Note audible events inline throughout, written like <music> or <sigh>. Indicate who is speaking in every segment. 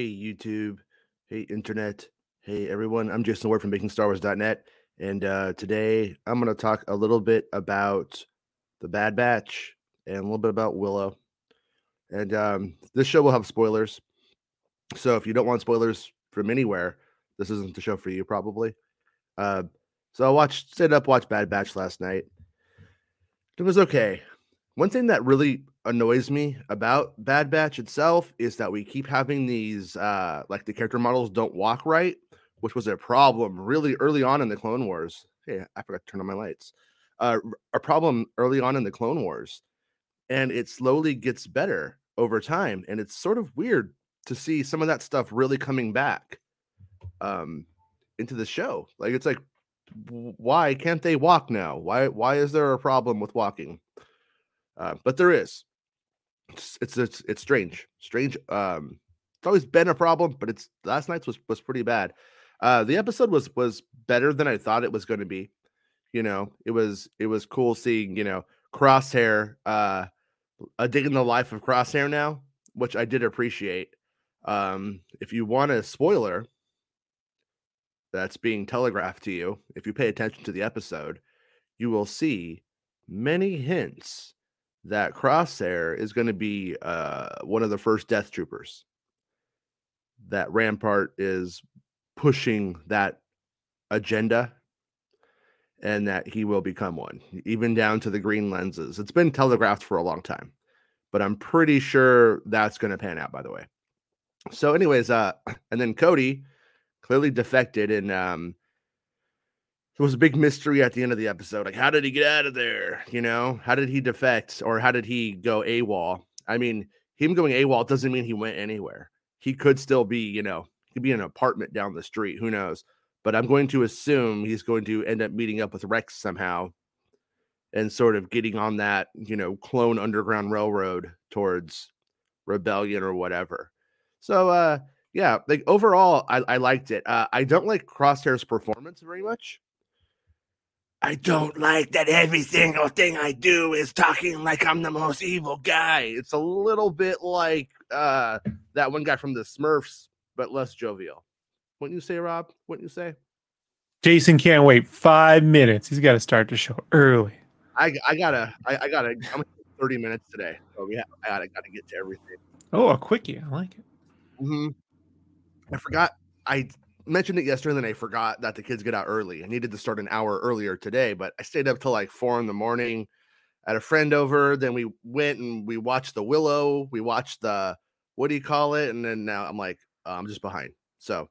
Speaker 1: Hey, YouTube. Hey, Internet. Hey, everyone. I'm Jason Ward from MakingStarWars.net. And uh, today I'm going to talk a little bit about The Bad Batch and a little bit about Willow. And um, this show will have spoilers. So if you don't want spoilers from anywhere, this isn't the show for you, probably. Uh, so I watched, stayed up, watched Bad Batch last night. It was okay. One thing that really annoys me about Bad Batch itself is that we keep having these uh like the character models don't walk right, which was a problem really early on in the Clone Wars. Hey, I forgot to turn on my lights. Uh a problem early on in the Clone Wars. And it slowly gets better over time. And it's sort of weird to see some of that stuff really coming back um into the show. Like it's like why can't they walk now? Why why is there a problem with walking? Uh, but there is. It's, it's it's strange. Strange. Um, it's always been a problem, but it's last night's was was pretty bad. Uh, the episode was was better than I thought it was going to be. You know, it was it was cool seeing you know Crosshair, uh, a dig in the life of Crosshair now, which I did appreciate. Um, if you want a spoiler that's being telegraphed to you, if you pay attention to the episode, you will see many hints that Crosshair is going to be uh, one of the first Death Troopers. That Rampart is pushing that agenda and that he will become one, even down to the green lenses. It's been telegraphed for a long time, but I'm pretty sure that's going to pan out, by the way. So, anyways, uh, <clears throat> and then Cody clearly defected and um there was a big mystery at the end of the episode. Like, how did he get out of there? You know, how did he defect or how did he go AWOL? I mean, him going AWOL doesn't mean he went anywhere. He could still be, you know, he could be in an apartment down the street. Who knows? But I'm going to assume he's going to end up meeting up with Rex somehow and sort of getting on that, you know, clone underground railroad towards rebellion or whatever. So, uh, yeah, like overall, I, I liked it. Uh, I don't like Crosshair's performance very much. I don't like that every single thing I do is talking like I'm the most evil guy. It's a little bit like uh that one guy from the Smurfs, but less jovial. Wouldn't you say, Rob? Wouldn't you say?
Speaker 2: Jason can't wait five minutes. He's got to start the show early.
Speaker 1: I I gotta I, I gotta I'm 30 minutes today. So we have, I gotta gotta get to everything.
Speaker 2: Oh, a quickie. I like it.
Speaker 1: hmm I forgot I mentioned it yesterday, and then I forgot that the kids get out early. I needed to start an hour earlier today, but I stayed up till like four in the morning. at a friend over. Then we went and we watched the Willow. We watched the what do you call it? And then now I'm like, uh, I'm just behind. So,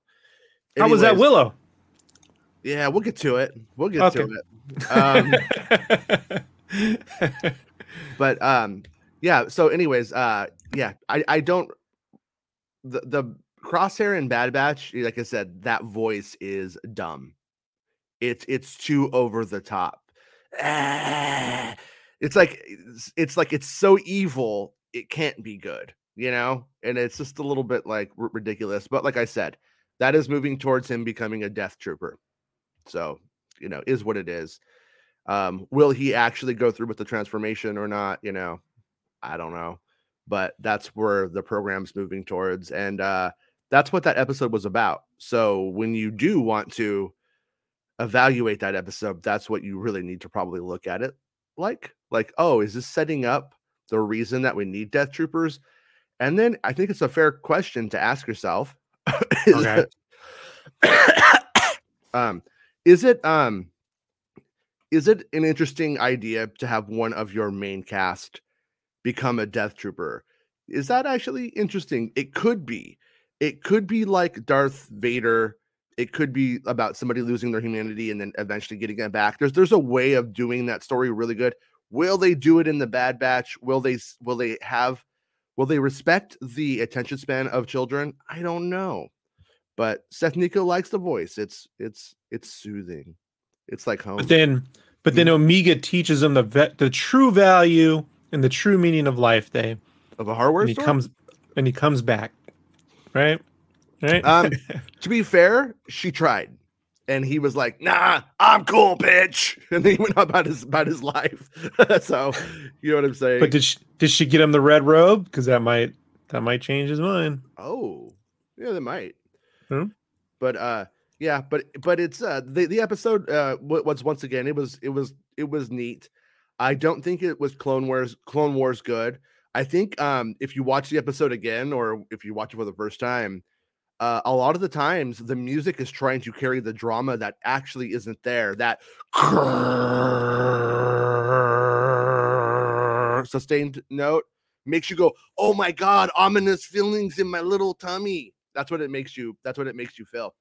Speaker 2: How was that Willow?
Speaker 1: Yeah, we'll get to it. We'll get
Speaker 2: Okay.
Speaker 1: to it. Um, but um, yeah. So, anyways, uh, yeah, I I don't the the crosshair and Bad Batch. Like I said, that voice is dumb. It's it's too over the top. <sighs> It's like it's, it's like it's so evil it can't be good, you know. And it's just a little bit like r- ridiculous. But like I said, that is moving towards him becoming a Death Trooper. So you know, is what it is. Um, will he actually go through with the transformation or not? You know, I don't know, but that's where the program's moving towards, and uh, that's what that episode was about. So when you do want to evaluate that episode, that's what you really need to probably look at it like. Like, oh, is this setting up the reason that we need Death Troopers? And then I think it's a fair question to ask yourself. <laughs> is
Speaker 2: Okay.
Speaker 1: it- <coughs> um, is it um is it an interesting idea to have one of your main cast become a death trooper is that actually interesting it could be it could be like darth vader it could be about somebody losing their humanity and then eventually getting it back there's there's a way of doing that story really good will they do it in the bad batch will they will they have will they respect the attention span of children i don't know but Seth Nico likes the voice. It's it's it's soothing. It's like home.
Speaker 2: But then, but then mm. Omega teaches him the ve- the true value and the true meaning of life. Day,
Speaker 1: of a hardware
Speaker 2: and he
Speaker 1: store.
Speaker 2: comes and he comes back, right? Right.
Speaker 1: Um, <laughs> to be fair, she tried, and he was like, "Nah, I'm cool, bitch," <laughs> and then he went about his about his life. <laughs> so, you know what I'm saying?
Speaker 2: But did she did she get him the red robe? Because that might that might change his mind.
Speaker 1: Oh, yeah, that might.
Speaker 2: Hmm?
Speaker 1: But uh, yeah, but but it's uh the the episode uh was once again it was it was it was neat. I don't think it was Clone Wars Clone Wars good. I think um if you watch the episode again or if you watch it for the first time, uh, a lot of the times the music is trying to carry the drama that actually isn't there. That <laughs> sustained note makes you go, "Oh my god, ominous feelings in my little tummy." That's what it makes you. That's what it makes you feel.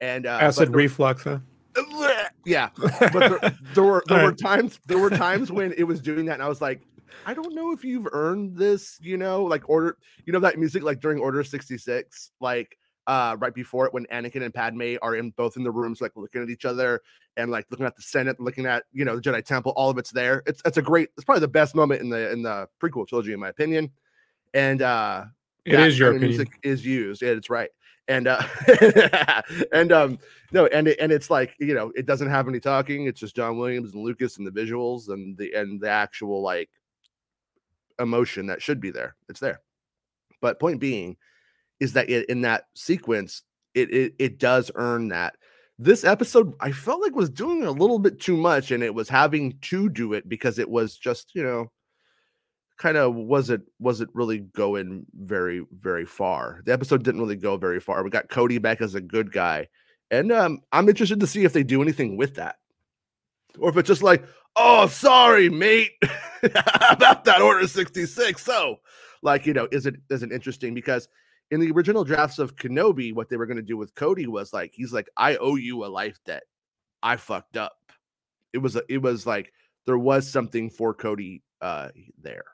Speaker 1: And uh,
Speaker 2: Acid reflux, huh? <laughs>
Speaker 1: yeah, <laughs> but there, there were there
Speaker 2: All
Speaker 1: were
Speaker 2: right.
Speaker 1: times there were times when it was doing that, and I was like, I don't know if you've earned this, you know, like order, you know, that music like during Order sixty six, like uh right before it when Anakin and Padme are in both in the rooms, like looking at each other and like looking at the Senate, looking at you know the Jedi Temple, all of it's there. It's it's a great, it's probably the best moment in the in the prequel trilogy, in my opinion. And uh
Speaker 2: It is your opinion.
Speaker 1: music is used. Yeah, it's right. And uh <laughs> and um no, and it, and it's like you know, it doesn't have any talking. It's just John Williams and Lucas and the visuals and the and the actual like emotion that should be there. It's there. But point being is that it, in that sequence, it, it it does earn that. This episode, I felt like was doing a little bit too much, and it was having to do it because it was just you know kind of wasn't wasn't really going very very far. The episode didn't really go very far. We got Cody back as a good guy, and um, I'm interested to see if they do anything with that, or if it's just like, oh, sorry, mate, <laughs> about that Order sixty six. So, like, you know, is it is it interesting because in the original drafts of Kenobi, what they were going to do with Cody was like, he's like, I owe you a life debt. I fucked up. It was a, it was like there was something for Cody uh there.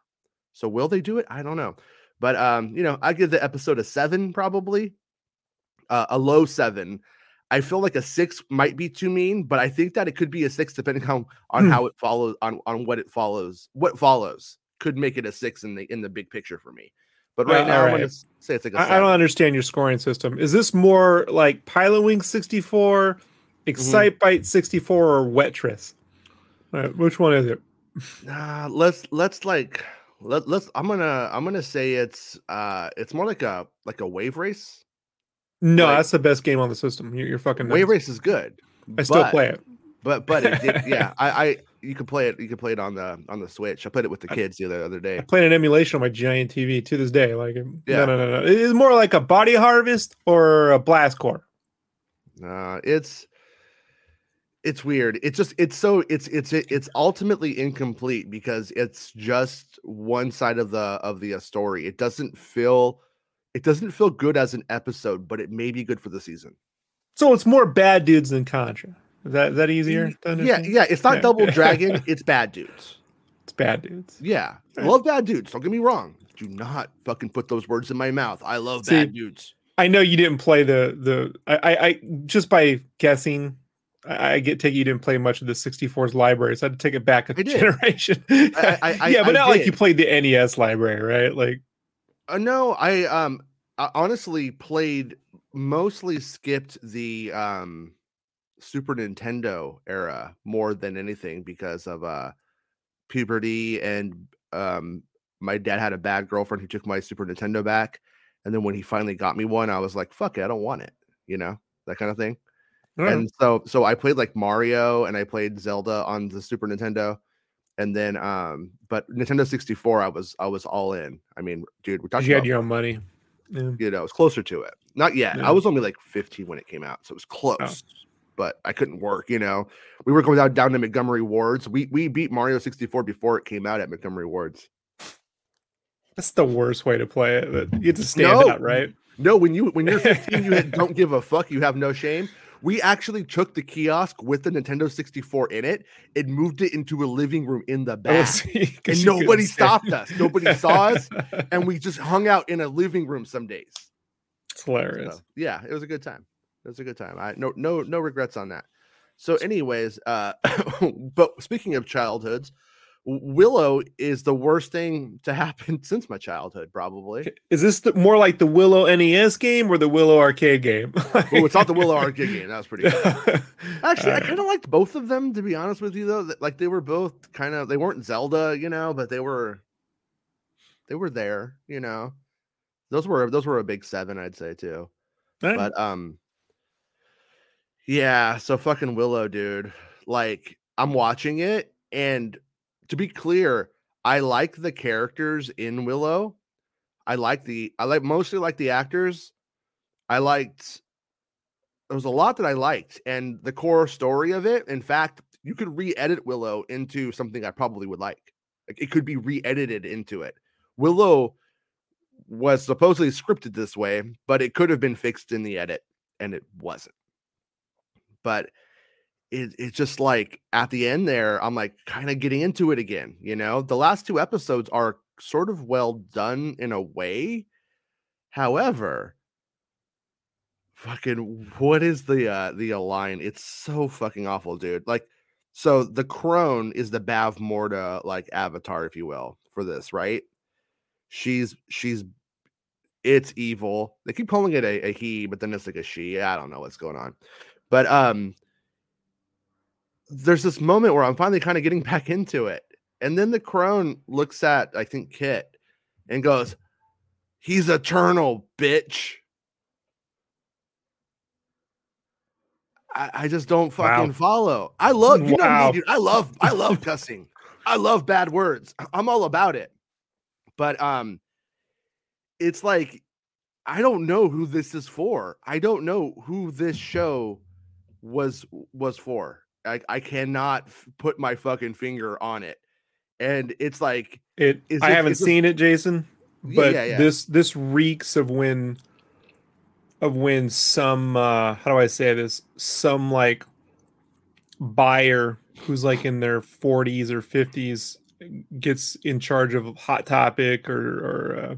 Speaker 1: So will they do it? I don't know. But um, you know, I give the episode a seven, probably. Uh, a low seven. I feel like a six might be too mean, but I think that it could be a six depending on on
Speaker 2: Hmm.
Speaker 1: how it follows on on what it follows. What follows could make it a six in the in the big picture for me. But right
Speaker 2: Uh,
Speaker 1: now, I'm gonna say it's like a
Speaker 2: I, I don't understand your scoring system. Is this more like Pilotwings 64,
Speaker 1: Mm-hmm.
Speaker 2: Excitebike 64, or Wetrix? All right, which one is it?
Speaker 1: Nah, let's let's like let, let's I'm gonna I'm gonna say it's uh it's more like a like a wave race.
Speaker 2: No,
Speaker 1: Like-
Speaker 2: that's the best game on the system. You're, you're fucking
Speaker 1: Wave
Speaker 2: nuts.
Speaker 1: race is good.
Speaker 2: I still
Speaker 1: but-
Speaker 2: play it.
Speaker 1: But but it did, <laughs> yeah, I I you can play it you can play it on the on the Switch. I played it with the
Speaker 2: I-
Speaker 1: kids the other, other
Speaker 2: I
Speaker 1: day.
Speaker 2: played an emulation on my giant TV to this day. Like,
Speaker 1: Yeah.
Speaker 2: no, no, no, no. It is more like a Body Harvest or a Blast Corps.
Speaker 1: Uh it's it's weird. It's just it's so it's it's it's ultimately incomplete because it's just one side of the of the uh, story. It doesn't feel it doesn't feel good as an episode, but it may be good for the season.
Speaker 2: So it's more bad dudes than Contra. Is that is that easier? to
Speaker 1: Yeah, yeah. It's not
Speaker 2: Yeah.
Speaker 1: Double <laughs> Dragon. it's bad dudes.
Speaker 2: It's bad dudes.
Speaker 1: Yeah,
Speaker 2: I
Speaker 1: love bad dudes. Don't get me wrong. Do not fucking put those words in my mouth. I love
Speaker 2: See,
Speaker 1: bad dudes.
Speaker 2: I know you didn't play the the I I, I just by guessing. I I get take you didn't play much of the 64's library, so I had to take it back a
Speaker 1: did.
Speaker 2: generation.
Speaker 1: I- <laughs>
Speaker 2: yeah, but not like you played the NES library, right? Like,
Speaker 1: Uh, no, I um I honestly played mostly skipped the um Super Nintendo era more than anything because of uh puberty and um my dad had a bad girlfriend who took my Super Nintendo back and then when he finally got me one I was like fuck it I don't want it you know that kind of thing and so so I played like Mario and I played Zelda on the Super Nintendo and then um but Nintendo 64 I was I was all in. I mean dude we're talking
Speaker 2: you
Speaker 1: about
Speaker 2: had your own money. Yeah.
Speaker 1: you know, it's closer to it. Not yet.
Speaker 2: Yeah.
Speaker 1: I was only like 15 when it came out, so it was oh. close. But I couldn't work, you know. We were going down, down to Montgomery Wards. We we beat Mario 64 before it came out at Montgomery Wards.
Speaker 2: That's the worst way to play it. But you have to stand
Speaker 1: No.
Speaker 2: out, right?
Speaker 1: No, when you when you're <laughs> 15, you don't give a fuck, you have no shame. We actually took the kiosk with the Nintendo 64 in it and moved it into a living room in the
Speaker 2: Oh, <laughs>
Speaker 1: back.
Speaker 2: see,
Speaker 1: And nobody stopped us. Nobody saw us. <laughs> And we just hung out in a living room some days.
Speaker 2: it's hilarious.
Speaker 1: So, yeah, it was a good time. It was a good time. I no no no regrets on that. So, anyways, uh, <coughs> but speaking of childhoods, Willow is the worst thing to happen <laughs> since my childhood, probably.
Speaker 2: Is this the, more like the Willow NES game or the Willow arcade game?
Speaker 1: oh, it's not the Willow arcade game. That was pretty good. <laughs> Actually, I kind of liked both of them, to be honest with you, though. Like they were both kind of they weren't Zelda, you know, but they were they were there, you know. Those were those were a big seven, I'd say too. Right. But um yeah, so fucking Willow, dude. Like I'm watching it and to be clear, I like the characters in Willow. I like the I like mostly like the actors. I liked there was a lot that I liked and the core story of it. In fact, you could re-edit Willow into something I probably would like. Like it could be re-edited into it. Willow was supposedly scripted this way, but it could have been fixed in the edit and it wasn't. But it, it's just like at the end there, I'm like kind of getting into it again. You know, the last two episodes are sort of well done in a way. However, fucking what is the uh the line? It's so fucking awful, dude. Like, so the crone is the Bavmorda like avatar, if you will, for this, right? She's she's it's evil. They keep calling it a, a he, but then it's like a she. I don't know what's going on. But um there's this moment where I'm finally kind of getting <laughs> back into it. And then the crone looks at, I think, Kit and goes, He's eternal, bitch. I, I just don't fucking wow. follow. I love, you wow. know me, dude. I love, I love cussing. I love bad words. I'm all about it. But um, it's like I don't know who this is for. I don't know who this show was was for. I, I cannot f- put my fucking finger on it. And it's like
Speaker 2: it. I it, haven't seen it, Jason, but yeah, yeah. this this reeks of when of when some uh how do I say this? Some like buyer who's like in their 40s or 50s gets in charge of Hot Topic or or uh,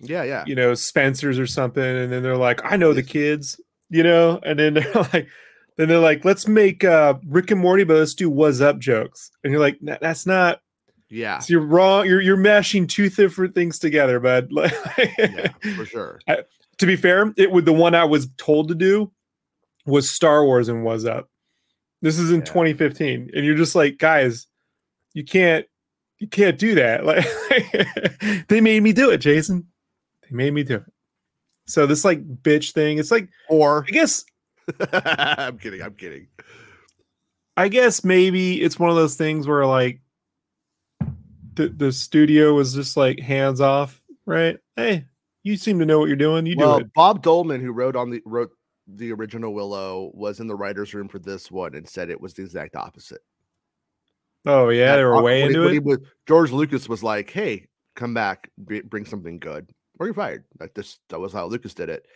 Speaker 1: yeah, yeah,
Speaker 2: you know Spencer's or something, and then they're like, I know the kids, you know, and then they're <laughs> like, then they're like, let's make uh, Rick and Morty, but let's do "Was Up" jokes, and you're like, that's not.
Speaker 1: Yeah,
Speaker 2: so you're wrong. You're you're mashing two different things together, bud. <laughs>
Speaker 1: yeah, for sure.
Speaker 2: I, to be fair, it would the one I was told to do was Star Wars and "Was Up." This is in yeah. 2015, and you're just like, guys, you can't you can't do that. <laughs> Like they made me do it, Jason. They made me do it. So this like bitch thing, it's like
Speaker 1: or
Speaker 2: I guess <laughs>
Speaker 1: I'm kidding. I'm kidding.
Speaker 2: I guess maybe it's one of those things where like the the studio was just like hands off, right? Hey, you seem to know what you're doing. You well, do it.
Speaker 1: Bob Dolman, who wrote on the wrote the original Willow, was in the writers' room for this one and said it was the exact opposite.
Speaker 2: Oh yeah, they were way into it. Was,
Speaker 1: George Lucas was like, "Hey, come back, bring something good, or you're fired." Like this, that was how Lucas did it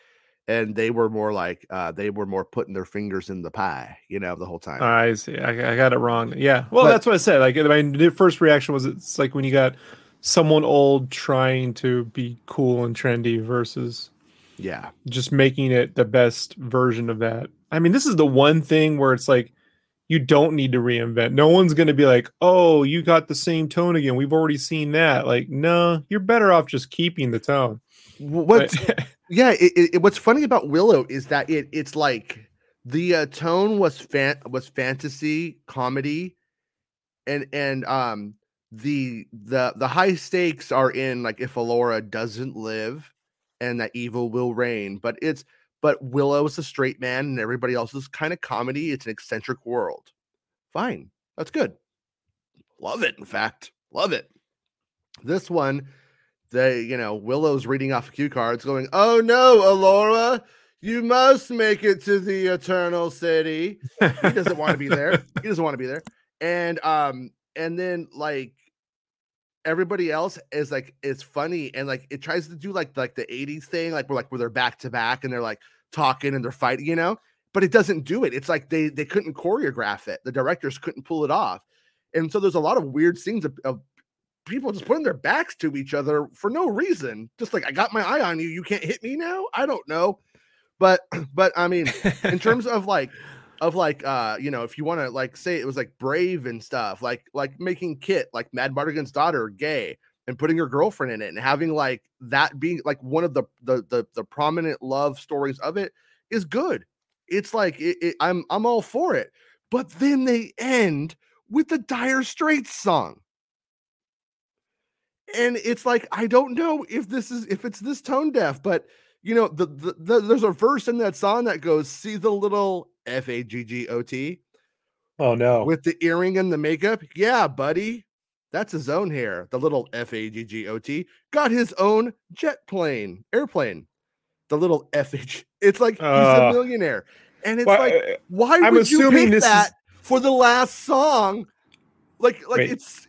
Speaker 1: and they were more like uh, they were more putting their fingers in the pie, you know, the whole time.
Speaker 2: I see. I, I got it wrong. Yeah. Well, but, that's what I said. Like, my first reaction was it's like when you got someone old trying to be cool and trendy versus,
Speaker 1: yeah,
Speaker 2: just making it the best version of that. I mean, this is the one thing where it's like you don't need to reinvent. No one's going to be like, "Oh, you got the same tone again. We've already seen that." Like, no, you're better off just keeping the tone.
Speaker 1: What? <laughs> yeah, it, it, what's funny about Willow is that it it's like the uh, tone was fan was fantasy comedy, and and um the the the high stakes are in like if Elora doesn't live and that evil will reign, but it's but Willow is a straight man and everybody else is kind of comedy. It's an eccentric world. Fine, that's good. Love it. In fact, love it. This one they, you know, Willow's reading off cue cards, going, "Oh no, Elora, you must make it to the Eternal City." he doesn't want to be there. <laughs> He doesn't want to be there. And um, and then like everybody else is like it's funny and like it tries to do like like the 80s thing, like we're like where they're back to back and they're like talking and they're fighting, you know, but it doesn't do it. It's like they they couldn't choreograph it. The directors couldn't pull it off. And so there's a lot of weird scenes of, of people just putting their backs to each other for no reason. Just like I got my eye on you, you can't hit me now. I don't know, but <clears throat> but I mean, in terms of like of like uh you know if you want to like say it was like brave and stuff like like making kit like mad Madmartigan's daughter gay and putting your girlfriend in it and having like that being like one of the the the, the prominent love stories of it is good it's like it, it, i'm i'm all for it but then they end with the dire straits song and it's like i don't know if this is if it's this tone deaf but you know the, the, the there's a verse in that song that goes see the little f-a-g-g-o-t
Speaker 2: oh no.
Speaker 1: with the earring and the makeup? Yeah buddy. That's his own hair the little f-a-g-g-o-t got his own jet plane airplane the little f-h it's like uh, he's a millionaire. And it's well, like uh, why I'm would you pick that is... for the last song? Like like Wait. it's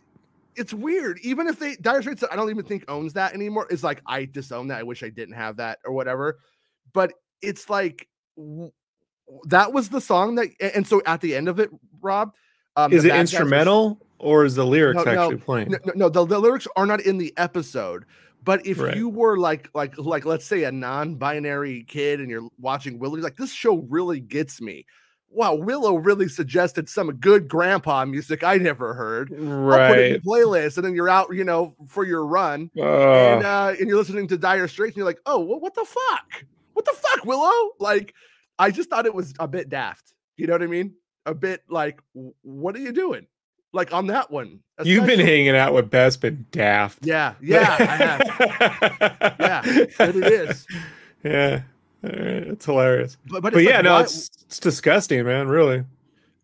Speaker 1: it's weird. Even if they Dire Straits, I don't even think owns that anymore. It's like I disown that. I wish I didn't have that or whatever. But it's like that was the song that, and so at the end of it, Rob,
Speaker 2: um, is it instrumental was, or is the lyrics no, actually
Speaker 1: no,
Speaker 2: playing?
Speaker 1: No, no the, the, lyrics are not in the episode. But if right. you were like, like, like, let's say a non-binary kid and you're watching Willie, like this show really gets me wow, Willow really suggested some good grandpa music I never heard.
Speaker 2: Right. I'll put it
Speaker 1: in playlist, and then you're out, you know, for your run, uh. and uh, and you're listening to Dire Straits, and you're like, oh, well, what the fuck? What the fuck, Willow? Like, I just thought it was a bit daft. You know what I mean? A bit like, what are you doing? Like on that one.
Speaker 2: Especially. You've been hanging out with Bespin daft.
Speaker 1: Yeah, yeah, I have. <laughs> yeah, it is.
Speaker 2: Yeah. It's hilarious. But, but, but yeah, like, no, why, it's it's disgusting, man. Really.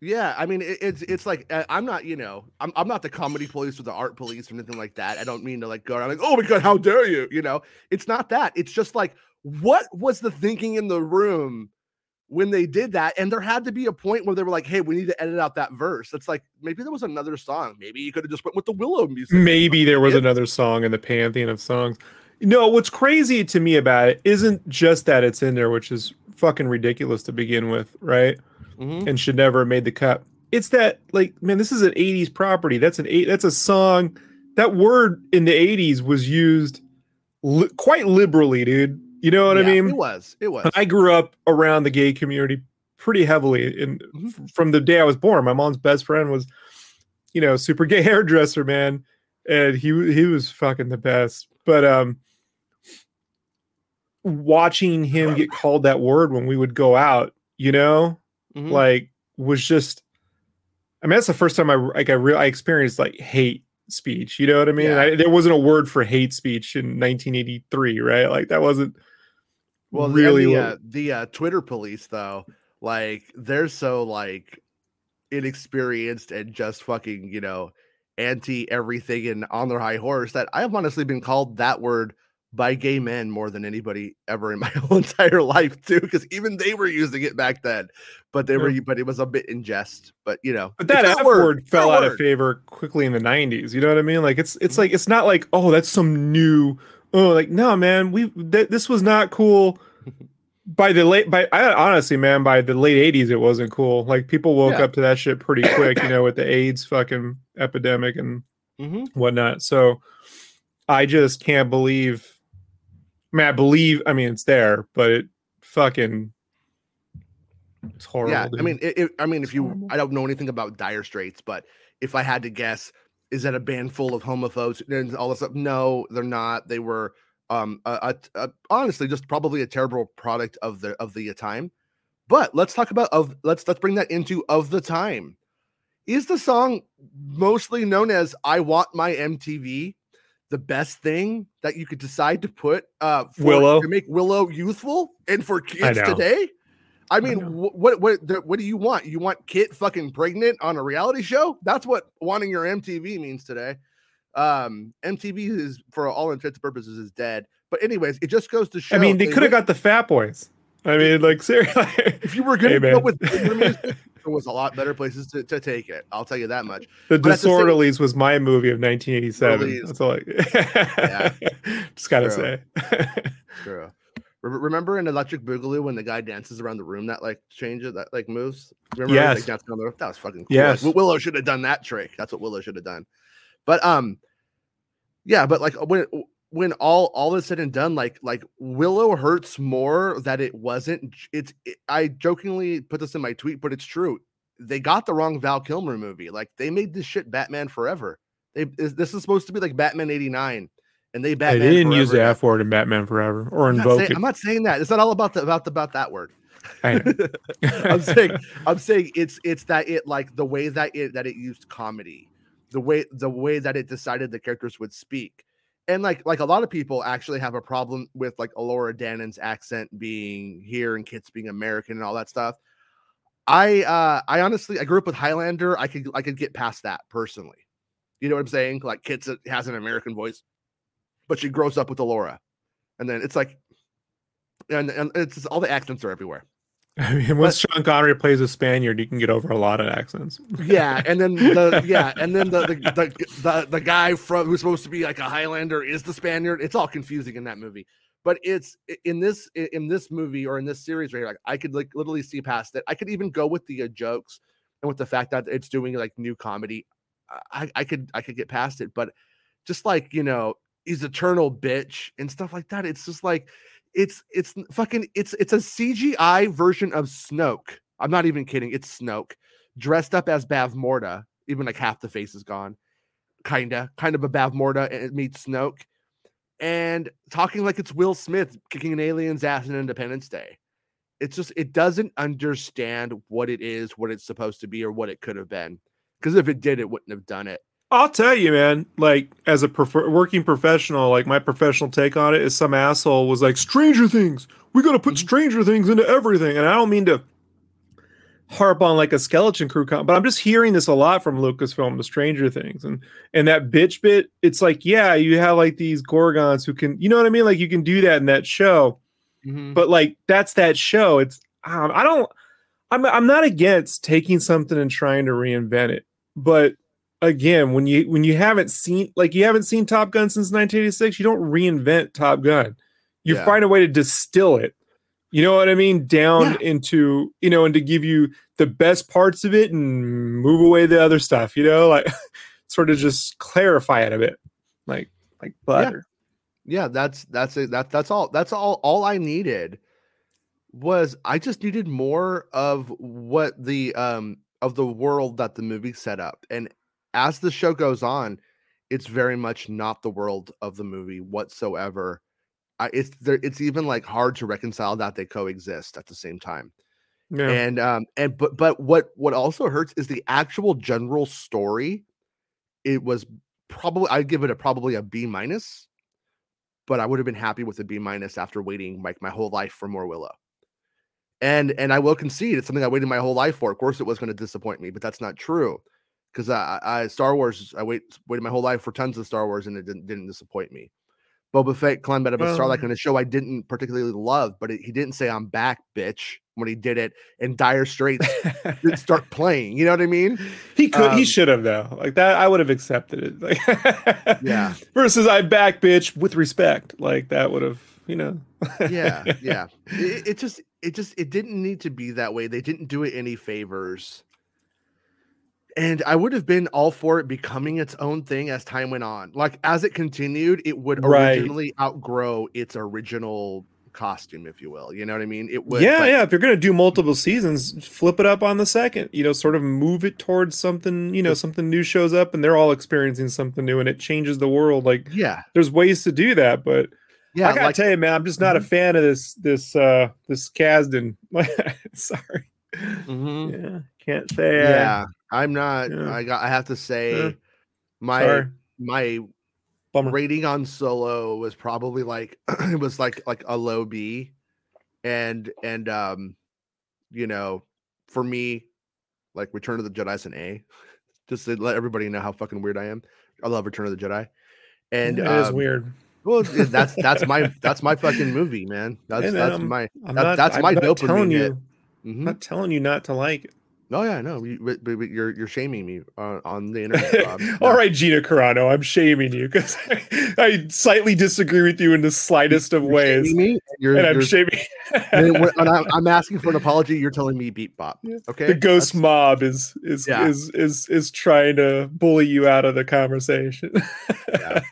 Speaker 1: Yeah, I mean, it, it's it's like uh, I'm not, you know, I'm I'm not the comedy police or the art police or anything like that. I don't mean to like go around like, oh my god, how dare you? You know, it's not that. It's just like, what was the thinking in the room when they did that? And there had to be a point where they were like, hey, we need to edit out that verse. It's like maybe there was another song. Maybe you could have just went with the Willow music.
Speaker 2: Maybe there was another song in the pantheon of songs. No, what's crazy to me about it isn't just that it's in there, which is fucking ridiculous to begin with, right? Mm-hmm. And should never have made the cut. It's that like, man, this is an '80s property. That's an eight. That's a song. That word in the '80s was used li- quite liberally, dude. You know what yeah, I mean?
Speaker 1: It was. It was.
Speaker 2: I grew up around the gay community pretty heavily, and mm-hmm. from the day I was born, my mom's best friend was, you know, super gay <laughs> hairdresser, man, and he he was fucking the best. But um, watching him get called that word when we would go out, you know, mm-hmm. like was just. I mean, that's the first time I like I real I experienced like hate speech. You know what I mean? Yeah. I, there wasn't a word for hate speech in 1983, right? Like that wasn't.
Speaker 1: Well, really, the uh, the uh, Twitter police though, like they're so like inexperienced and just fucking you know anti everything and on their high horse that I've honestly been called that word by gay men more than anybody ever in my <laughs> whole entire life too because even they were using it back then but they were but it was a bit in jest but you know
Speaker 2: but that F word, word fell out word. of favor quickly in the 90s you know what i mean like it's it's mm-hmm. like it's not like oh that's some new oh like no man we th- this was not cool by the late by I, honestly man by the late 80s it wasn't cool like people woke yeah. up to that shit pretty quick you know with the aids fucking epidemic and mm-hmm. whatnot so i just can't believe I mean, I believe. I mean, it's there, but it fucking it's horrible.
Speaker 1: Yeah, dude. I mean, it, it, I mean, if you, I don't know anything about Dire Straits, but if I had to guess, is that a band full of homophobes and all this stuff? No, they're not. They were, um, a, a, a, honestly, just probably a terrible product of the of the time. But let's talk about of let's let's bring that into of the time. Is the song mostly known as "I Want My MTV"? the best thing that you could decide to put uh for,
Speaker 2: Willow
Speaker 1: to make Willow youthful and for kids I today? I mean, I what what what do you want? You want Kit fucking pregnant on a reality show? That's what wanting your MTV means today. Um, MTV is for all intents and purposes is dead. But anyways, it just goes to show.
Speaker 2: I mean, they could have got the Fat Boys. I mean, like seriously, <laughs>
Speaker 1: if you were going to go with music, <laughs> there was a lot better places to, to take it. I'll tell you that much.
Speaker 2: The but Disorderlies was my movie of 1987. That's all. I, yeah, <laughs> just gotta say.
Speaker 1: True. Remember in Electric Boogaloo when the guy dances around the room that like changes that like moves? Remember
Speaker 2: yes.
Speaker 1: Like, that was fucking cool.
Speaker 2: Yes.
Speaker 1: Like, Willow should have done that trick. That's what Willow should have done. But um, yeah, but like when when all all is said and done, like like Willow hurts more that it wasn't. It's it, I jokingly put this in my tweet, but it's true. They got the wrong Val Kilmer movie. Like they made this shit Batman Forever. They this is supposed to be like Batman '89, and they Batman.
Speaker 2: They didn't Forever use the F word in Batman Forever or invoke
Speaker 1: saying, it. I'm not saying that. It's not all about the about the, about that word. I am <laughs> saying I'm saying it's it's that it like the way that it that it used comedy, the way the way that it decided the characters would speak and like like a lot of people actually have a problem with like Elora Danan's accent being here and Kit's being American and all that stuff. I uh I honestly I grew up with Highlander. I could I could get past that personally. You know what I'm saying? Like Kit's has an American voice, but she grows up with Elora, and then it's like, and and it's just, all the accents are everywhere.
Speaker 2: I mean, once but, Sean Connery plays a Spaniard, you can get over a lot of accents.
Speaker 1: yeah, and then the <laughs> yeah, and then the the, the the the guy from who's supposed to be like a Highlander is the Spaniard. It's all confusing in that movie. But it's in this in this movie or in this series right here, like I could like literally see past it. I could even go with the uh, jokes and with the fact that it's doing like new comedy. I I could I could get past it, but just like you know, he's eternal bitch and stuff like that. It's just like it's it's fucking it's it's a CGI version of Snoke. I'm not even kidding. It's Snoke dressed up as Bavmorda. Even like half the face is gone. Kinda, kind of a Bavmorda and it meets Snoke, and talking like it's Will Smith kicking an alien's ass in Independence Day. It's just it doesn't understand what it is, what it's supposed to be, or what it could have been. Because if it did, it wouldn't have done it.
Speaker 2: I'll tell you, man. Like as a prefer- working professional, like my professional take on it is some asshole was like, "Stranger Things, we got to put mm-hmm. Stranger Things into everything." And I don't mean to harp on like a skeleton crew, con- but I'm just hearing this a lot from Lucasfilm, the Stranger Things, and and that bitch bit. It's like, yeah, you have like these Gorgons who can, you know what I mean? Like you can do that in that show, mm-hmm. but like that's that show. It's um, I don't. I'm I'm not against taking something and trying to reinvent it, but again when you when you haven't seen like you haven't seen top gun since 1986 you don't reinvent top gun. You yeah. find a way to distill it. You know what i mean? Down yeah. into you know and to give you the best parts of it and move away the other stuff you know like <laughs> sort of just clarify it a bit like like butter.
Speaker 1: Yeah, yeah that's that's it. That, that's all that's all all i needed was i just needed more of what the um of the world that the movie set up. And as the show goes on, it's very much not the world of the movie whatsoever. I, it's there. It's even like hard to reconcile that they coexist at the same time. Yeah. And um and but but what what also hurts is the actual general story. It was probably I'd give it a probably a B minus, but I would have been happy with a B minus after waiting like my whole life for more Willow. And and I will concede it's something I waited my whole life for. Of course, it was going to disappoint me, but that's not true because I, I Star Wars I wait waited my whole life for tons of Star Wars and it didn't didn't disappoint me. Boba Fett climbed out of a well, Starlight in a show I didn't particularly love, but it, he didn't say "I'm back, bitch" when he did it. And Dire Straits didn't <laughs> start playing. You know what I mean?
Speaker 2: He could, um, he should have though. Like that, I would have accepted it. Like, yeah. <laughs> Versus "I'm back, bitch" with respect. Like that would have, you know.
Speaker 1: yeah, <laughs> yeah. It, it just, it just, it didn't need to be that way. They didn't do it any favors and I would have been all for it becoming its own thing as time went on. Like as it continued, it would originally right. outgrow its original costume, if you will. You know what I mean? It would.
Speaker 2: Yeah, yeah. If you're gonna do multiple seasons, flip it up on the second. You know, sort of move it towards something. You know, something new shows up, and they're all experiencing something new, and it changes the world. Like,
Speaker 1: yeah,
Speaker 2: there's ways to do that, but. Yeah, I gotta like, tell you, man, I'm just not mm-hmm. a fan of this this uh this Kasdan. <laughs> Sorry. Mm-hmm. Yeah, can't say.
Speaker 1: Yeah, I'm not. Yeah. I got. I have to say, yeah. my Sorry. my Bummer. rating on Solo was probably like <clears throat> it was like like a low B, and and um, you know, for me, like Return of the Jedi is an A, <laughs> just to let everybody know how fucking weird I am. I love Return of the Jedi, and
Speaker 2: it um, is weird.
Speaker 1: Well, that's <laughs> that's my that's my fucking movie, man. That's hey, man, that's I'm, my that, not, that's my I'm dopamine
Speaker 2: you, Mm-hmm. I'm not telling you not to like it.
Speaker 1: Oh yeah, no, you, but, but you're you're shaming me on, on the internet. <laughs>
Speaker 2: All right, Gina Carano, I'm shaming you because I, <laughs> I, slightly disagree with you in the slightest of
Speaker 1: you're
Speaker 2: ways.
Speaker 1: Me,
Speaker 2: you're, and I'm shaming. <laughs> and
Speaker 1: I'm, I'm, asking for an apology. You're telling me beat bop. Okay.
Speaker 2: The ghost That's... mob is is, yeah. is is is trying to bully you out of the conversation. Yeah.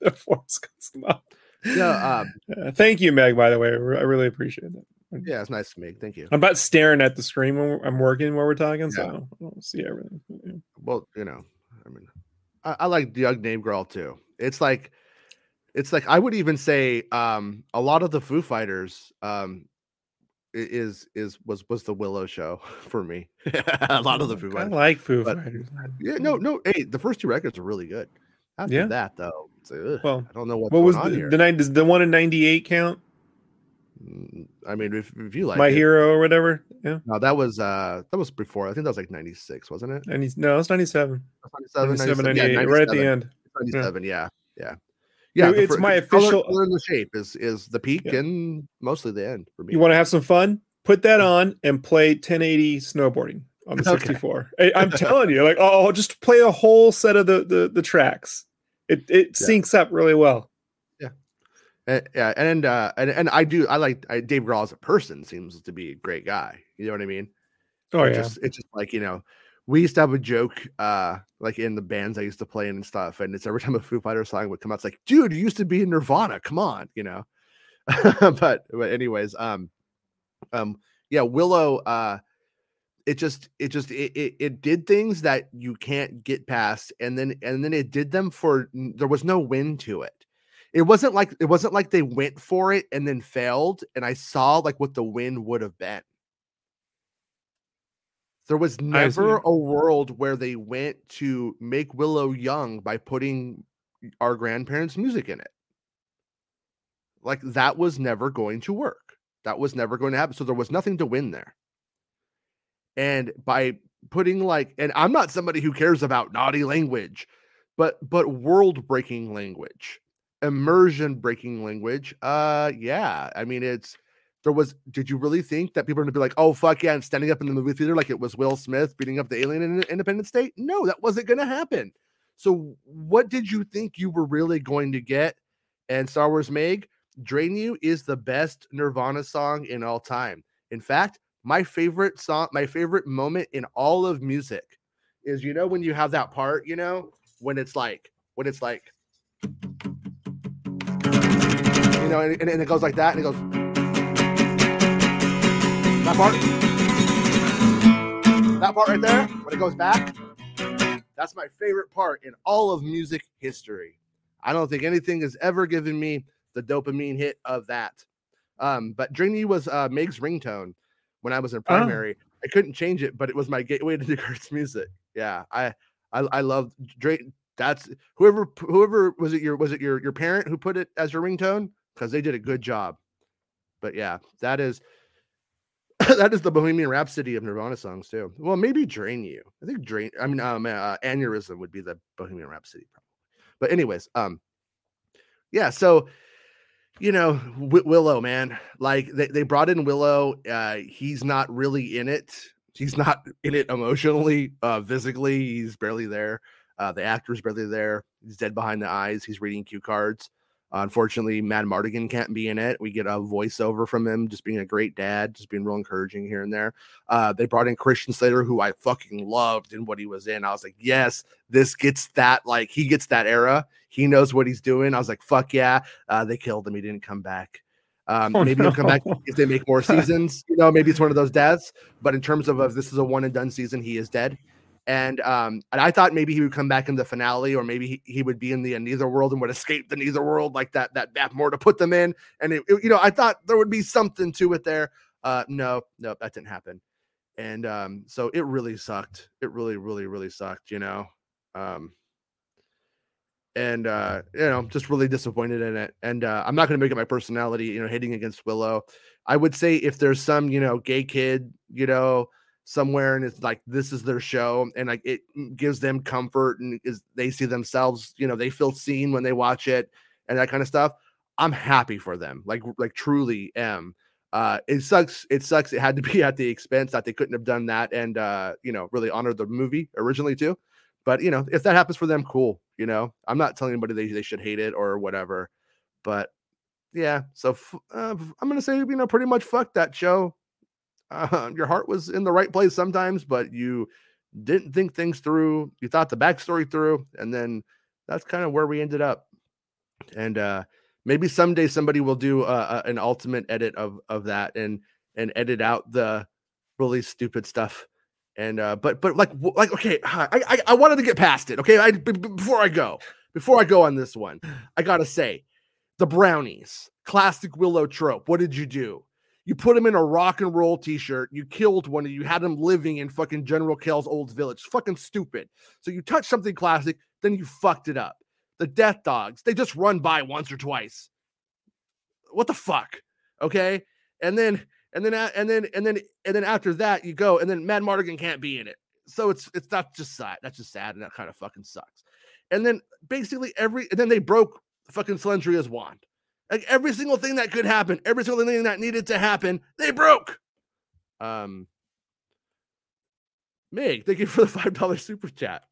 Speaker 2: the force ghost mob. Yeah. Um, uh, thank you, Meg. By the way, I really appreciate that.
Speaker 1: Yeah, it's nice to meet. Thank you.
Speaker 2: I'm about staring at the screen when I'm working while we're talking, yeah. so I don't see everything.
Speaker 1: Yeah. Well, you know, I mean, I, I like Doug Name Girl too. It's like, it's like I would even say um, a lot of the Foo Fighters um, is is was was the Willow show <laughs> for me. <laughs> a lot of the Foo
Speaker 2: Fighters. I like Foo but, Fighters.
Speaker 1: Yeah, no, no. Hey, the first two records are really good. After yeah. that, though, well, I don't know what.
Speaker 2: What was the, the, the one in '98 count?
Speaker 1: Mm, I mean, if, if you like
Speaker 2: my it. hero or whatever, yeah.
Speaker 1: No, that was uh that was before. I think that was like ninety six, wasn't it?
Speaker 2: 90, no, it's 97.
Speaker 1: 97, 97, 97 yeah,
Speaker 2: right at the end.
Speaker 1: Ninety seven, yeah, yeah, yeah.
Speaker 2: yeah it's my official.
Speaker 1: Color, in the shape is is the peak yeah. and mostly the end for me.
Speaker 2: You want to have some fun? Put that on and play 1080 snowboarding on the <laughs> 64. Okay. I'm telling you, like, oh, just play a whole set of the the, the tracks. It it yeah. syncs up really well.
Speaker 1: And, yeah, and uh, and and I do I like I, Dave Grohl as a person seems to be a great guy. You know what I mean?
Speaker 2: Oh
Speaker 1: it's
Speaker 2: yeah.
Speaker 1: Just, it's just like you know, we used to have a joke uh like in the bands I used to play in and stuff, and it's every <laughs> time a Foo Fighter song would come out, it's like, dude, you used to be in Nirvana. Come on, you know. <laughs> but but anyways, um, um, yeah, Willow. Uh, it just it just it, it, it did things that you can't get past, and then and then it did them for there was no win to it it wasn't like it wasn't like they went for it and then failed and i saw like what the win would have been. There was never a world where they went to make willow young by putting our grandparents music in it. Like that was never going to work. That was never going to happen. So there was nothing to win there. And by putting like and i'm not somebody who cares about naughty language but but world breaking language immersion breaking language. Uh, yeah. I mean, it's there was. Did you really think that people are gonna be like, oh fuck yeah, and standing up in the movie theater like it was Will Smith beating up the alien in Independence Day? No, that wasn't gonna happen. So, what did you think you were really going to get? And Star Wars Meg, Drain You is the best Nirvana song in all time. In fact, my favorite song, my favorite moment in all of music is you know when you have that part, you know, when it's like when it's like know, and, and it goes like that, and it goes that part, that part right there, when it goes back. That's my favorite part in all of music history. I don't think anything has ever given me the dopamine hit of that. Um, but Drain You was uh, Meg's ringtone when I was in oh. primary. Oh. I couldn't change it, but it was my gateway to <laughs> Kurt's music. Yeah, I I, I love Drake. That's whoever whoever was it your was it your your parent who put it as your ringtone? Because they did a good job. But yeah, that is <coughs> that is the Bohemian Rhapsody of Nirvana songs too. Well, maybe Drain You. I think Drain. I mean, um, uh, Aneurysm would be the Bohemian Rhapsody, probably. But anyways, um, yeah. So you know, w- Willow, man, like they, they brought in Willow. Uh, he's not really in it. He's not in it emotionally, uh, physically. He's barely there. Uh, the actor's barely there. He's dead behind the eyes. He's reading cue cards. Uh, unfortunately, Madmartigan can't be in it. We get a voiceover from him, just being a great dad, just being real encouraging here and there. Uh, they brought in Christian Slater, who I fucking loved in what he was in. I was like, yes, this gets that, like, he gets that era. He knows what he's doing. I was like, fuck yeah. Uh, they killed him. He didn't come back. Um, oh, maybe no. he'll come back if they make more <laughs> seasons. You know, maybe it's one of those deaths. But in terms of, of this is a one and done season, he is dead. And um, and I thought maybe he would come back in the finale, or maybe he, he would be in the Neither World and would escape the Neither World like that that that more to put them in. And it, it, you know, I thought there would be something to it there. Uh, no, no, that didn't happen. And um, so it really sucked. It really, really, really sucked. You know, um, and uh, you know, just really disappointed in it. And uh, I'm not going to make it my personality, you know, hitting against Willow. I would say if there's some, you know, gay kid, you know, somewhere and it's like this is their show and like it gives them comfort and is they see themselves you know they feel seen when they watch it and that kind of stuff i'm happy for them like like truly am uh, it sucks. It sucks. It had to <laughs> be at the expense that they couldn't have done that and uh, you know really honored the movie originally too. But you know, if that happens for them, cool. You know, I'm not telling anybody they, they should hate it or whatever. But yeah, so f- uh, I'm gonna say you know pretty much fuck that show. Uh, your heart was in the right place sometimes, but you didn't think things through. You thought the backstory through, and then that's kind of where we ended up. And uh, maybe someday somebody will do uh, an ultimate edit of of that and and edit out the really stupid stuff and uh but but like like okay i i, I wanted to get past it okay I, b- before i go before i go on this one i gotta say the brownies classic willow trope what did you do you put him in a rock and roll t-shirt you killed one you had him living in fucking general Kael's old village fucking stupid so you touch something classic then you fucked it up the death dogs they just run by once or twice what the fuck okay and then and then and then and then and then after that you go and then Madmartigan can't be in it. So it's it's not just sad. That's just sad and that kind of fucking sucks. And then basically every and then they broke fucking Cherlindrea's wand. Like every single thing that could happen, every single thing that needed to happen, they broke. Um Meg, thank you for the five dollar super chat.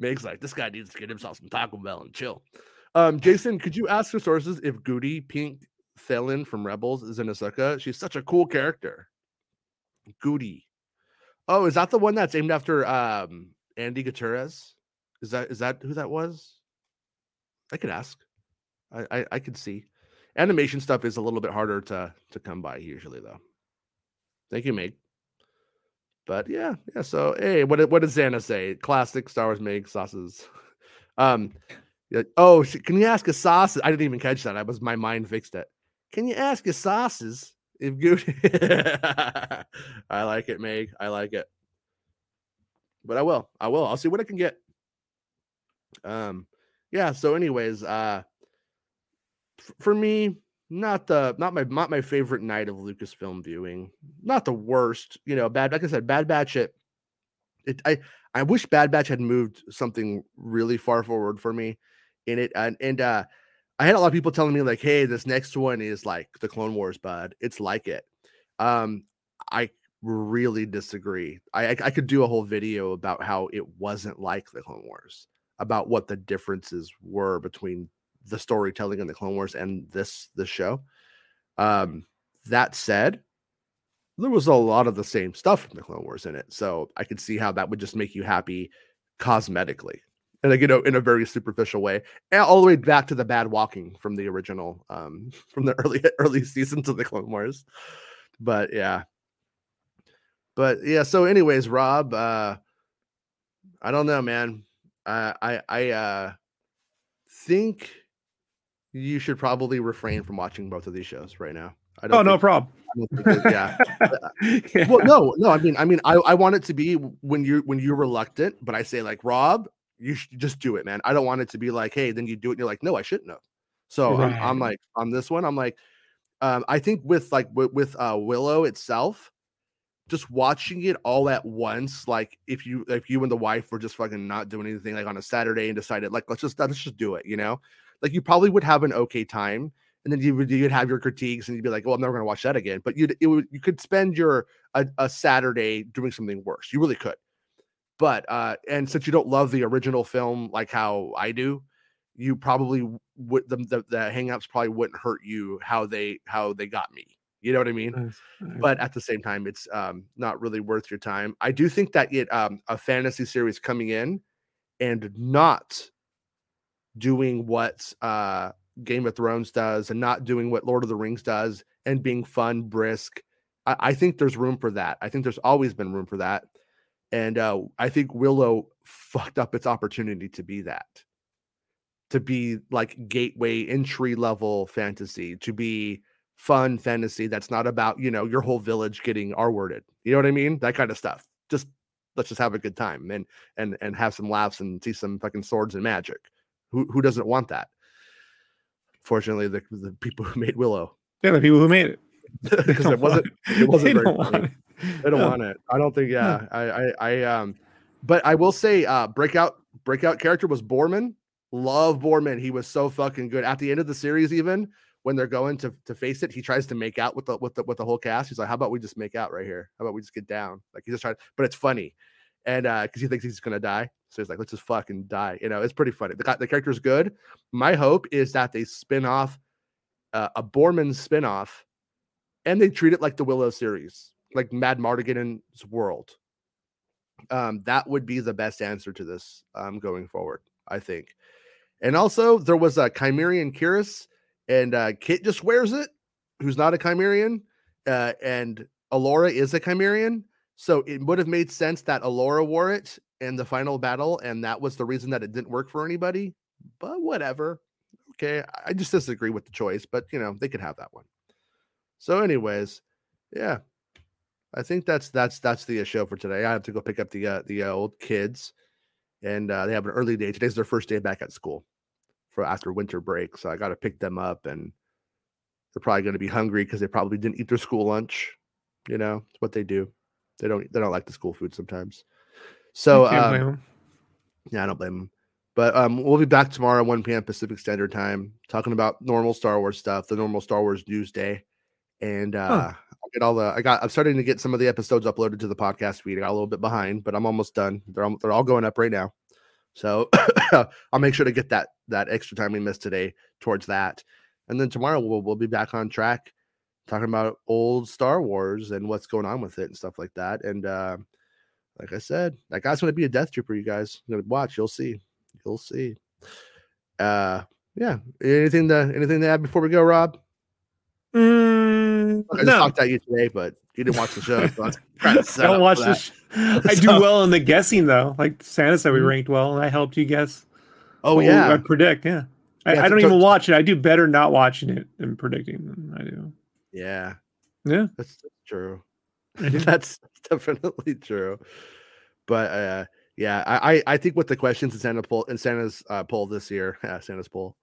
Speaker 1: Meg's like, this guy needs to get himself some Taco Bell and chill. Um, Jason, could you ask your sources if Goody Pink Thelen from Rebels is in Ahsoka. She's such a cool character. Goody. Oh, is that the one that's aimed after um Andi Gutierrez? Is that is that who that was? I could ask. I, I I could see. Animation stuff is a little bit harder to to come by usually though. Thank you, Meg. But yeah, yeah. So hey, what what does Xana say? Classic Star Wars Meg sauces. <laughs> um, yeah, oh, can you ask a sauce? I didn't even catch that. I was my mind fixed it. Can you ask a sauces if good? <laughs> I like it, Meg. I like it. But I will. I will. I'll see what I can get. Um, yeah. So, anyways, uh, for me, not the not my not my favorite night of Lucasfilm viewing. Not the worst. You know, bad. Like I said, Bad Batch. It. It. I. I wish Bad Batch had moved something really far forward for me in it, and and uh I had a lot of people telling me like, "Hey, this next one is like the Clone Wars, bud. It's like it." Um, I really disagree. I, I, I could do a whole video about how it wasn't like the Clone Wars, about what the differences were between the storytelling in the Clone Wars and this this show. Um, that said, there was a lot of the same stuff from the Clone Wars in it, so I could see how that would just make you happy cosmetically. And like you know in a very superficial way all the way back to the bad walking from the original um <laughs> from the early <laughs> early seasons of the clone wars. But yeah. But yeah so anyways rob uh i don't know man. Uh, i i uh think you should probably refrain from watching both of these shows right now
Speaker 2: I don't oh, no problem.
Speaker 1: yeah. <laughs> yeah. Well, no, no. I mean, I mean, I, I want it to be when you when you're reluctant, but I say like Rob, you should just do it, man. I don't want it to be like, hey, then you do it. And you're like, no, I shouldn't have. So right. I'm, I'm, like, on this one, I'm like, um, I think with like with, with uh, Willow itself, just watching it all at once, like if you if you and the wife were just fucking not doing anything like on a Saturday and decided like let's just let's just do it, you know, like you probably would have an okay time, and then you would you'd have your critiques and you'd be like, well, I'm never gonna watch that again. But you'd it would you could spend your a, a Saturday doing something worse. You really could. But uh, and since you don't love the original film like how I do, you probably would the, the, the hangups probably wouldn't hurt you how they how they got me. You know what I mean? Nice, nice. But at the same time, it's um, not really worth your time. I do think that it um, a fantasy series coming in and not doing what uh, Game of Thrones does and not doing what Lord of the Rings does and being fun, brisk. I, I think there's room for that. I think there's always been room for that. And uh, I think Willow fucked up its opportunity to be that, to be like gateway entry level fantasy, to be fun fantasy that's not about, you know, your whole village getting R worded. You know what I mean? That kind of stuff. Just let's just have a good time and and and have some laughs and see some fucking swords and magic. Who who doesn't want that? Fortunately, the the people who made Willow.
Speaker 2: Yeah, the people who made it. <laughs>
Speaker 1: Because it wasn't it wasn't very funny. I don't want it. I don't think. Yeah, I, I, I, um, but I will say, uh, breakout, breakout character was Boorman. Love Boorman. He was so fucking good at the end of the series. Even when they're going to to face it, he tries to make out with the with the with the whole cast. He's like, "How about we just make out right here? How about we just get down?" Like he's just trying, but it's funny, and uh, because he thinks he's gonna die, so he's like, "Let's just fucking die." You know, it's pretty funny. The the character's good. My hope is that they spin off uh, a Boorman spin off, and they treat it like the Willow series, like Madmartigan's world. Um, that would be the best answer to this um, going forward, I think. And also, there was a Chimerian Cuirass and uh, Kit just wears it, who's not a Chimerian, uh, and Elora is a Chimerian. So it would have made sense that Elora wore it in the final battle, and that was the reason that it didn't work for anybody. But whatever. Okay, I just disagree with the choice, but you know they could have that one. So, anyways, yeah, I think that's that's that's the show for today. I have to go pick up the uh, the uh, old kids, and uh, they have an early day. Today's their first day back at school for after winter break. So I got to pick them up, and they're probably going to be hungry because they probably didn't eat their school lunch. You know, it's what they do. They don't they don't like the school food sometimes. So um, yeah, I don't blame him. But um, we'll be back tomorrow, 1 p.m. Pacific Standard Time, talking about normal Star Wars stuff, the normal Star Wars news day. And uh, huh. I'll get all the I got I'm starting to get some of the episodes uploaded to the podcast feed. I got a little bit behind, but I'm almost done. They're all, they're all going up right now. So <coughs> I'll make sure to get that that extra time we missed today towards that. And then tomorrow we'll we'll be back on track talking about old Star Wars and what's going on with it and stuff like that. And uh, like I said, that guy's gonna be a death trooper, you guys. You're gonna watch, you'll see. You'll see. Uh yeah. Anything to anything to add before we go, Rob?
Speaker 2: Mm,
Speaker 1: I just no. talked at you today, but you didn't watch the show. So
Speaker 2: I <laughs> don't watch this. I do well in the guessing though. Like Santa said, we mm-hmm. ranked well, and I helped you guess.
Speaker 1: Oh yeah,
Speaker 2: I predict. Yeah, I, yeah, I don't even watch it. I do better not watching it than predicting than I do.
Speaker 1: Yeah,
Speaker 2: yeah,
Speaker 1: that's, that's <laughs> <laughs> that's definitely true. But uh, yeah, I I think with the questions in Santa poll in Santa's uh, poll this year, Santa's poll,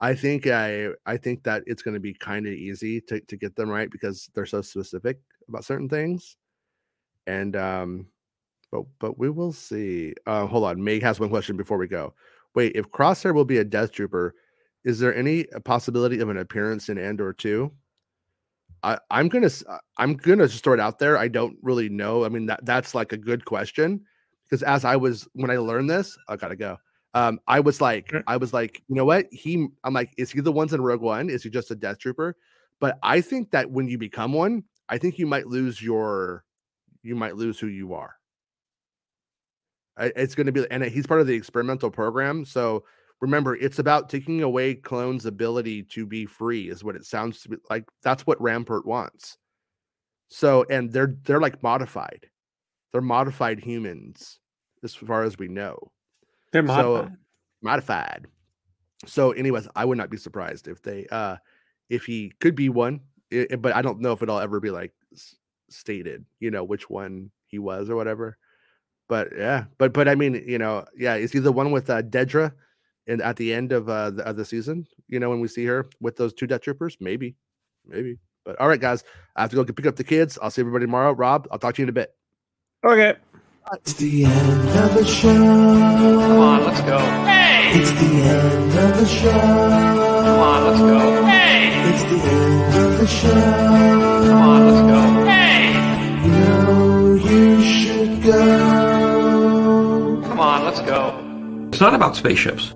Speaker 1: I think I I think that it's going to be kind of easy to to get them right because they're so specific about certain things. And um but but we will see. Uh, hold on. Meg has one question before we go. Wait, if Crosshair will be a Death Trooper, is there any possibility of an appearance in Andor 2? I, I'm gonna I'm gonna just throw it out there. I don't really know. I mean that that's like a good question because as I was when I learned this, I gotta go. Um, I was like, I was like, you know what? He, I'm like, is he the ones in Rogue One? Is he just a Death Trooper? But I think that when you become one, I think you might lose your, you might lose who you are. It's going to be, and he's part of the experimental program. So remember, it's about taking away clones' ability to be free, is what it sounds to be like. That's what Rampart wants. So, and they're they're like modified. They're modified humans, as far as we know.
Speaker 2: They're modified.
Speaker 1: So, modified. So, anyways, I would not be surprised if they uh if he could be one, it, but I don't know if it'll ever be like stated, you know, which one he was or whatever. But yeah, but but I mean, you know, yeah, is he the one with uh, Dedra and at the end of uh the, of the season? You know, when we see her with those two Death Troopers, maybe, maybe. But all right, guys, I have to go pick up the kids. I'll see everybody tomorrow. Rob, I'll talk to you in a bit.
Speaker 2: Okay.
Speaker 3: It's the end of the show.
Speaker 4: Come on, let's go.
Speaker 3: Hey! It's the end of the show.
Speaker 4: Come on, let's go.
Speaker 3: Hey! It's the end of the show.
Speaker 4: Come on, let's go. Hey!
Speaker 3: You know you should go.
Speaker 4: Come on, let's go.
Speaker 5: It's not about spaceships.